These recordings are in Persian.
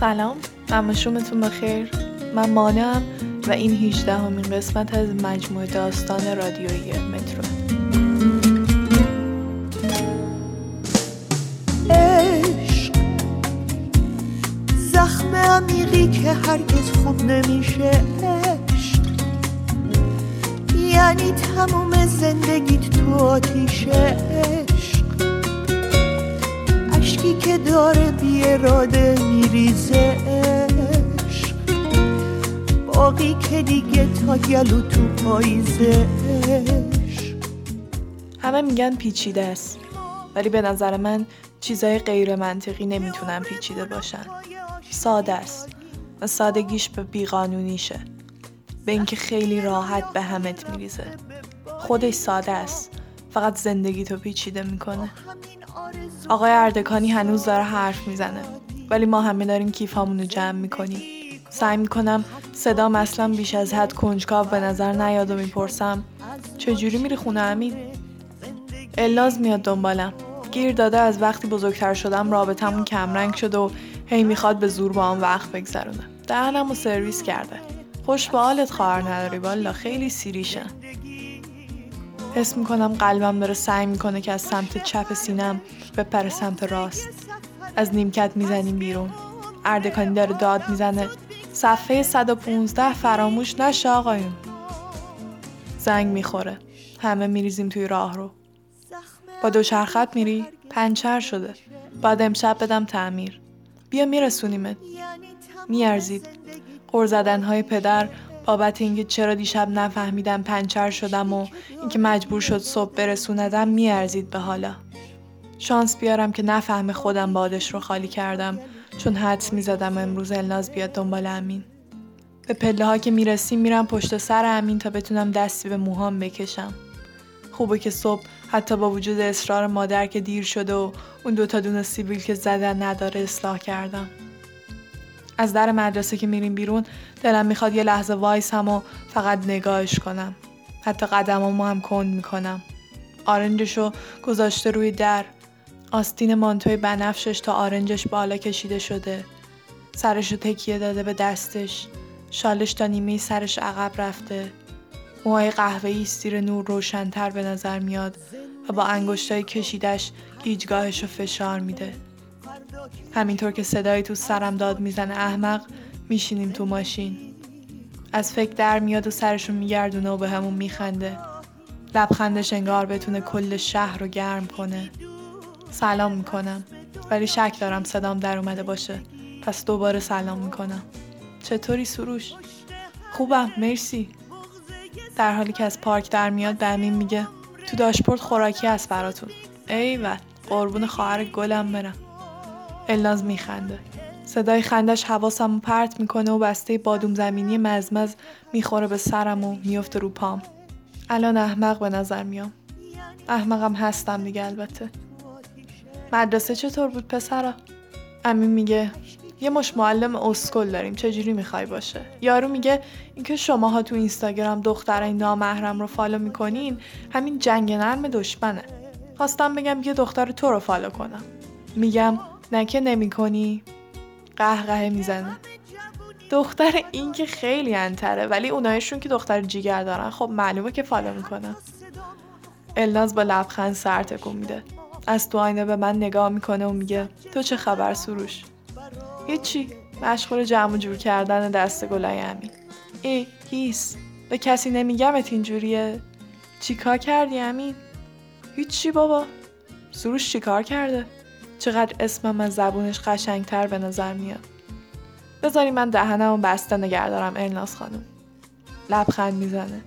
سلام. همشومتون بخیر. من مانم و این 18 همین قسمت از مجموعه داستان رادیویی مترو. عشق. زخم عمیقی که هرگز خوب نمیشه. عشق. یعنی تموم زندگیت تو آتیشه. که داره بی اراده میریزه باقی که دیگه تا گلو تو پاییزه عشق همه میگن پیچیده است. ولی به نظر من چیزای غیر منطقی نمی‌تونن پیچیده باشن. ساده است و سادگیش به بیقانونیشه. به اینکه خیلی راحت به همت میریزه. خودش ساده است. فقط زندگی تو پیچیده می‌کنه. آقای اردکانی هنوز داره حرف می‌زنه. ولی ما همه داریم کیفامون رو جمع می‌کنیم. سعی می‌کنم صدام اصلا بیش از حد کنجکاو به نظر نیاد و می‌پرسم چجوری میری خونه امین؟ الاز میاد دنبالم. گیر داده از وقتی بزرگتر شدم رابطمون کمرنگ شده و هی می‌خواد به زور با هم وقت بگذرونه. دهنم و سرویس کرده. خوش به حالت خواهر نداری والا خیلی سیریشن. حس می‌کنم قلبم داره سعی می‌کنه که از سمت چپ سینم بپره سمت راست. از نیمکت می‌زنیم بیرون. اردکانی داره داد می‌زنه. صفحه 115 فراموش نشه آقایون. زنگ می‌خوره. همه میریزیم توی راه رو. با دوچرخت میری پنچر شده. بعد امشب بدم تعمیر. بیا میرسونیمت. میارزید. قر زدنهای پدر بابت اینکه چرا دیشب نفهمیدم پنچر شدم و اینکه مجبور شد صبح برسوندم میارزید به حالا. شانس بیارم که نفهم خودم بادش رو خالی کردم چون حدس می‌زدم امروز الناز بیاد دنبال امین. به پله ها که می‌رسیم میرم پشت سر امین تا بتونم دستی به موهام بکشم. خوبه که صبح حتی با وجود اصرار مادر که دیر شده و اون دوتا دونه سیبیل که زدن نداره اصلاح کردم. از در مدرسه که میریم بیرون دلم می‌خواد یه لحظه وایسم و فقط نگاهش کنم. حتی قدمامو هم کند می‌کنم. آرنجشو گذاشته روی در. آستین مانتوی بنفشش تا آرنجش بالا کشیده شده. سرشو تکیه داده به دستش. شالش تا نیمه سرش عقب رفته. موهای قهوه‌ای سیر نور روشنتر به نظر میاد و با انگشتای کشیدش گیجگاهش رو فشار میده. همینطور که صدایی تو سرم داد می‌زنه احمق میشینیم تو ماشین. از فکر در میاد و سرشو میگردونه و به همون میخنده. لبخندش انگار بتونه کل شهر رو گرم کنه. سلام می‌کنم ولی شک دارم صدام در اومده باشه. پس دوباره سلام می‌کنم. چطوری سروش؟ خوبم مرسی. در حالی که از پارک در میاد به میگه تو داشپورت خوراکی هست براتون ایول قربون خواهر گلم برم الناز میخنده. صدای خندش حواسم پرت می‌کنه و بسته بادوم زمینی مزمز می‌خوره به سرم و میفته رو پام. الان احمق به نظر میام. احمقم هستم دیگه البته. مدرسه چطور بود پسرا؟ امین میگه یه مش معلم اسکل داریم چجوری می‌خوای باشه؟ یارو میگه اینکه شماها تو اینستاگرام دخترای نامحرم رو فالو می‌کنین همین جنگ نرم دشمنه. خواستم بگم یه دختر تو رو فالو کنم. میگم نکه نمی‌کنی؟ قهقه می‌زنه. دختر این که خیلی عنتره ولی اونایشون که دختر جیگر دارن خب معلومه که فالو می‌کنن الناز با لبخند سر تکون میده. از تو آینه به من نگاه می‌کنه و میگه تو چه خبر سروش؟ هیچی. مشغول جمع جور کردن دست گلای امین. ای هیس. به کسی نمیگمت اینجوریه. چیکار کردی امین؟ هیچی بابا. سروش چیکار کرده؟ چقدر اسمم از زبونش قشنگتر به نظر میاد. بذاری من دهنمو بسته نگردارم ارناس خانم. لبخند می‌زنه.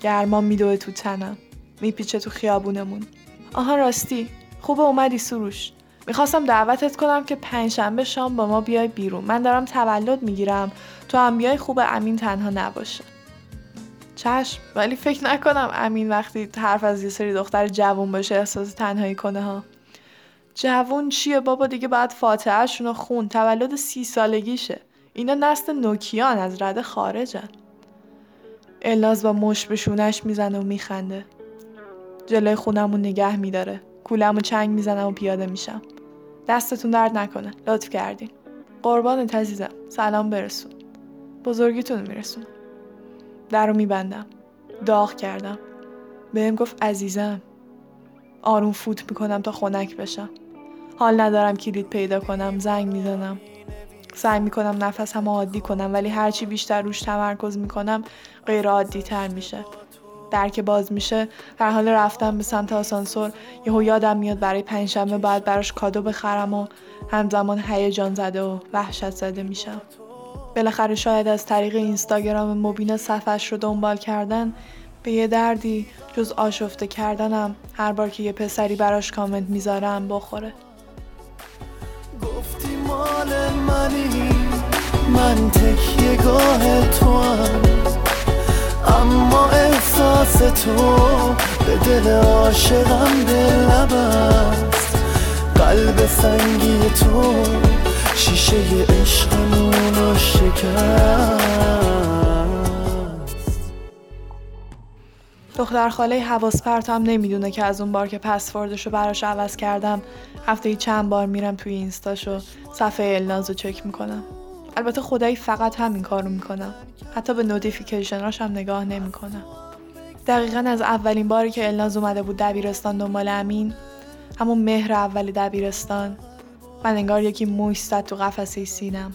گرما میدوه تو تنم. میپیچه تو خیابونمون. آها راستی. خوبه اومدی سروش. می‌خواستم دعوتت کنم که پنجشنبه شام با ما بیای بیرون. من دارم تولد می‌گیرم. تو هم بیای خوب امین تنها نباشه. چشم ولی فکر نکنم امین وقتی حرف از یه سری دختر جوون باشه احساس تنهایی کنه ها. جوون چیه بابا دیگه بعد فاتحهشون رو خون. تولد سی سالگیشه. اینا نسل نوکیان از رده خارجن. الاز با مش به شونش می‌زنه و میخنده. جلوی خونمون نگه میداره. کولمو چنگ می‌زنم و پیاده میشم. دستتون درد نکنه. لطف کردین. قربان عزیزم. سلام برسون. بزرگیتون میرسون در رو میبندم. داغ کردم. بهم گفت عزیزم. آروم فوت می‌کنم تا خنک بشم. حال ندارم کلید پیدا کنم زنگ می‌زنم. سعی می‌کنم نفسم عادی کنم ولی هرچی بیشتر روش تمرکز می‌کنم غیر عادی تر میشه. درک باز میشه. در حال رفتن به سمت آسانسور یهو یادم میاد برای پنجشنبه باید براش کادو بخرم و همزمان هیجان زده و وحشت زده میشم. بالاخره شاید از طریق اینستاگرام مبینا صفحش رو دنبال کردن به یه دردی جز آشفته کردنم هر بار که یه پسری براش کامنت می‌ذارم بخوره. گفتی مال منی من تکیه گاه تو هم. اما احساس تو به دل عاشقم دل نبست قلب سنگی تو شیشه عشقمون رو شکست دختر خاله حواس پرتم نمی‌دونه که از اون بار که پسوردش رو براش عوض کردم هفته چند بار میرم توی اینستاش و صفحه الناز رو چک می‌کنم. البته خدایی فقط همین کارو می‌کنم. حتی به نوتیفیکیشناش هم نگاه نمی‌کنم. دقیقا از اولین باری که الناز اومده بود دبیرستان دنبال امین همون مهر اول دبیرستان من انگار یکی موش زد تو قفسه سینم.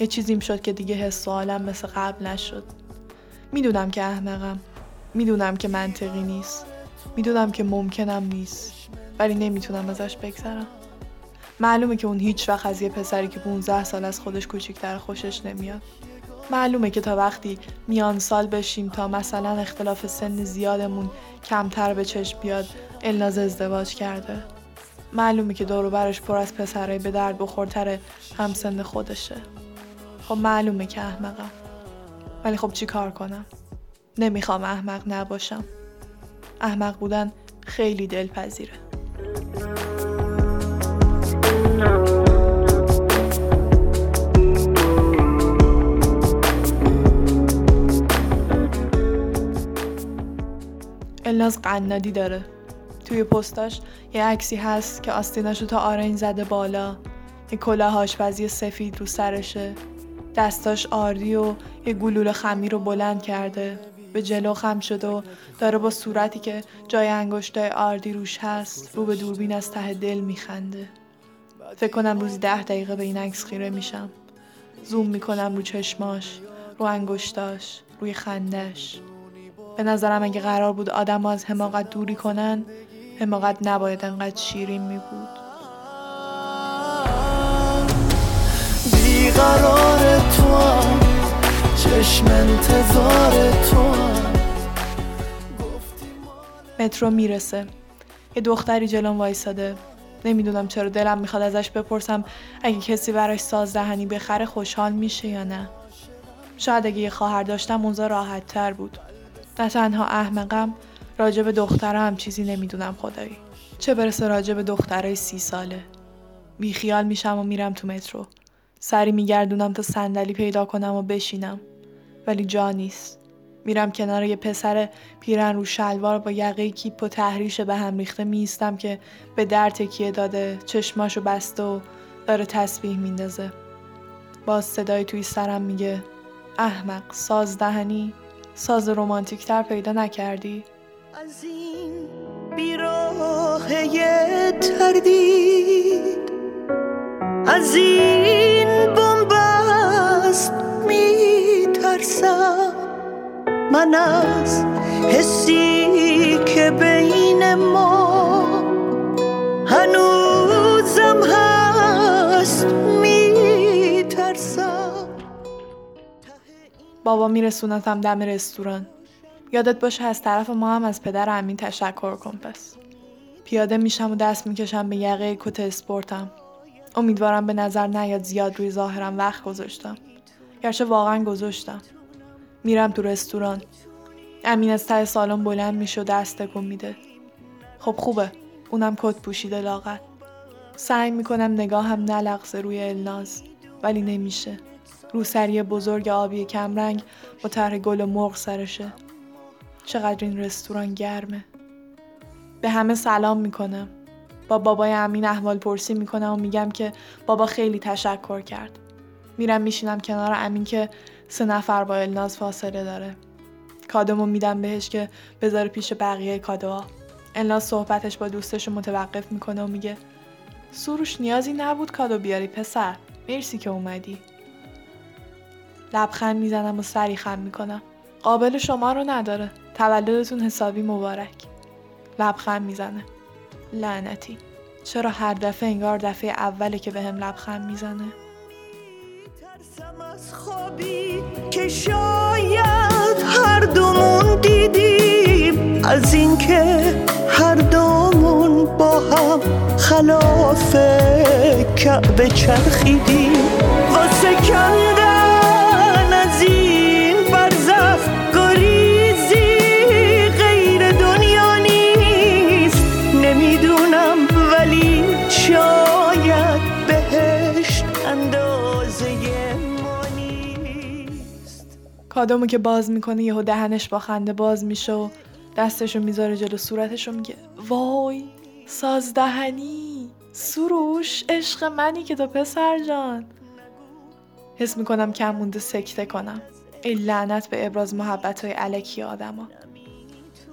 یه چیزیم شد که دیگه حس و مثل قبل نشد. می‌دونم که احمقم. می‌دونم که منطقی نیست. می‌دونم که ممکنم نیست. ولی نمی‌تونم ازش بگذرم. معلومه که اون هیچ وقت از یه پسری که 15 سال از خودش کوچیکتر خوشش نمیاد. معلومه که تا وقتی میان سال بشیم تا مثلا اختلاف سن زیادمون کمتر به چشم بیاد الناز ازدواج کرده. معلومه که دورو برش پر از پسرای به درد بخورتر هم سن خودشه. خب معلومه که احمقم. ولی خب چی کار کنم؟ نمی‌خوام احمق نباشم. احمق بودن خیلی دلپذیره. الناز قنادی داره. توی پستاش یه عکسی هست که آستیناشو تا آرنج زده بالا. یه کلاه آشپزی سفید رو سرشه. دستاش آردی و یه گلوله خمیر رو بلند کرده. به جلو خم شده و داره با صورتی که جای انگشتای آردی روش هست رو به دوربین از ته دل میخنده. فکر کنم روزی ده دقیقه به این عکس خیره میشم. زوم می‌کنم رو چشماش رو انگشتاش روی خندش. به نظرم اگه قرار بود آدم از حماقت دوری کنن حماقت نباید انقدر شیرین می بود بیقرار تو چشم انتظار تو مترو می‌رسه. یه دختری جلوم وایساده. نمی‌دونم چرا دلم می‌خواد ازش بپرسم اگه کسی براش سازدهنی بخره خوشحال میشه یا نه. شاید اگه یه خواهر داشتم اونجا راحت تر بود. نه تنها احمقم راجب دختره هم چیزی نمی‌دونم خدایی. چه برسه راجب دخترای سی ساله. بیخیال میشم و میرم تو مترو. سری میگردونم تا صندلی پیدا کنم و بشینم. ولی جا نیست میرم کنار یه پسر پیرن رو شلوار با یقه کیپ و تحریش به هم ریخته میستم که به در تکیه داده چشماشو بسته و داره تسبیح میندازه باز صدای توی سرم میگه احمق ساز دهنی ساز رومانتیکتر پیدا نکردی؟ از این بیراه تردید از این میترسم من از حسی که بین ما هنوزم هست میترسم. بابا میرسونتم دم رستوران. یادت باشه از طرف ما هم از پدر امین تشکر کن پس. پیاده میشم و دست می‌کشم به یقه کت اسپورتم. امیدوارم به نظر نیاد زیاد روی ظاهرم وقت گذاشتم. گرچه واقعا گذاشتم. میرم تو رستوران. امین از ته سالن بلند میشه و دست تکون میده. خب خوبه. اونم کت پوشیده لاغر. سعی می‌کنم نگاهم نلغزه روی الناز ولی نمیشه. روسری بزرگ آبی کمرنگ با طرح گل و مرغ سرشه. چقدر این رستوران گرمه. به همه سلام می‌کنم. با بابای امین احوال پرسی می‌کنم و میگم که بابا خیلی تشکر کرد. میرم میشینم کنار امین که سه نفر با الناز فاصله داره. کادومو میدم بهش که بذاره پیش بقیه کادوها. الناز صحبتش با دوستش رو متوقف می‌کنه و میگه سروش نیازی نبود کادو بیاری پسر. مرسی که اومدی. لبخند می‌زنم و سری خم می‌کنم. قابل شما رو نداره. تولدتون حسابی مبارک. لبخند می‌زنه. لعنتی. چرا هر دفعه انگار دفعه اوله که به هم لبخند می‌زنه؟ ترسم از خوابی که شاید هر دومون دیدیم. از اینکه هر دومون با هم خلاف کعبه چرخیدیم. واسه کندن کادومو که باز می‌کنه یهو دهنش با خنده باز میشه و دستشو می‌ذاره جلو صورتش و میگه وای سازدهنی سروش عشق منی که تو پسر جان. حس می‌کنم کم مونده سکته کنم. ای لعنت به ابراز محبت های علکی آدما.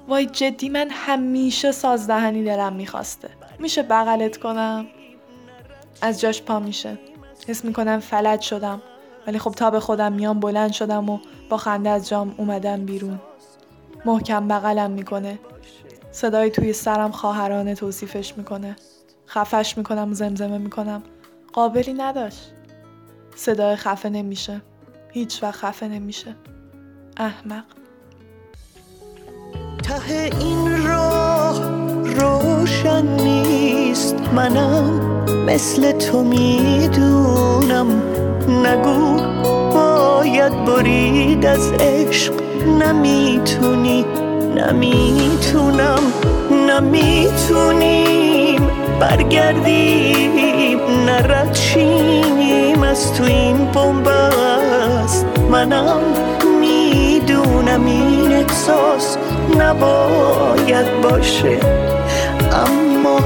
وای جدی من همیشه سازدهنی دلم می‌خواسته. میشه بغلت کنم؟ از جاش پا میشه. حس می‌کنم فلج شدم. ولی خب تا به خودم میام بلند شدم و با خنده از جام اومدم بیرون. محکم بغلم می‌کنه. صدای توی سرم خواهرانه توصیفش می‌کنه. خفش می‌کنم زمزمه می‌کنم. قابلی نداشت. صدای خفه نمیشه. هیچ وقت خفه نمیشه. احمق. ته این راه روشن نیست. منم مثل تو می‌دونم. نگو. باید برید از عشق. نمی‌تونی نمی‌تونم نمی‌تونیم. برگردیم نرد شیم از تو این بومبست منم می‌دونم این احساس نباید باشه. اما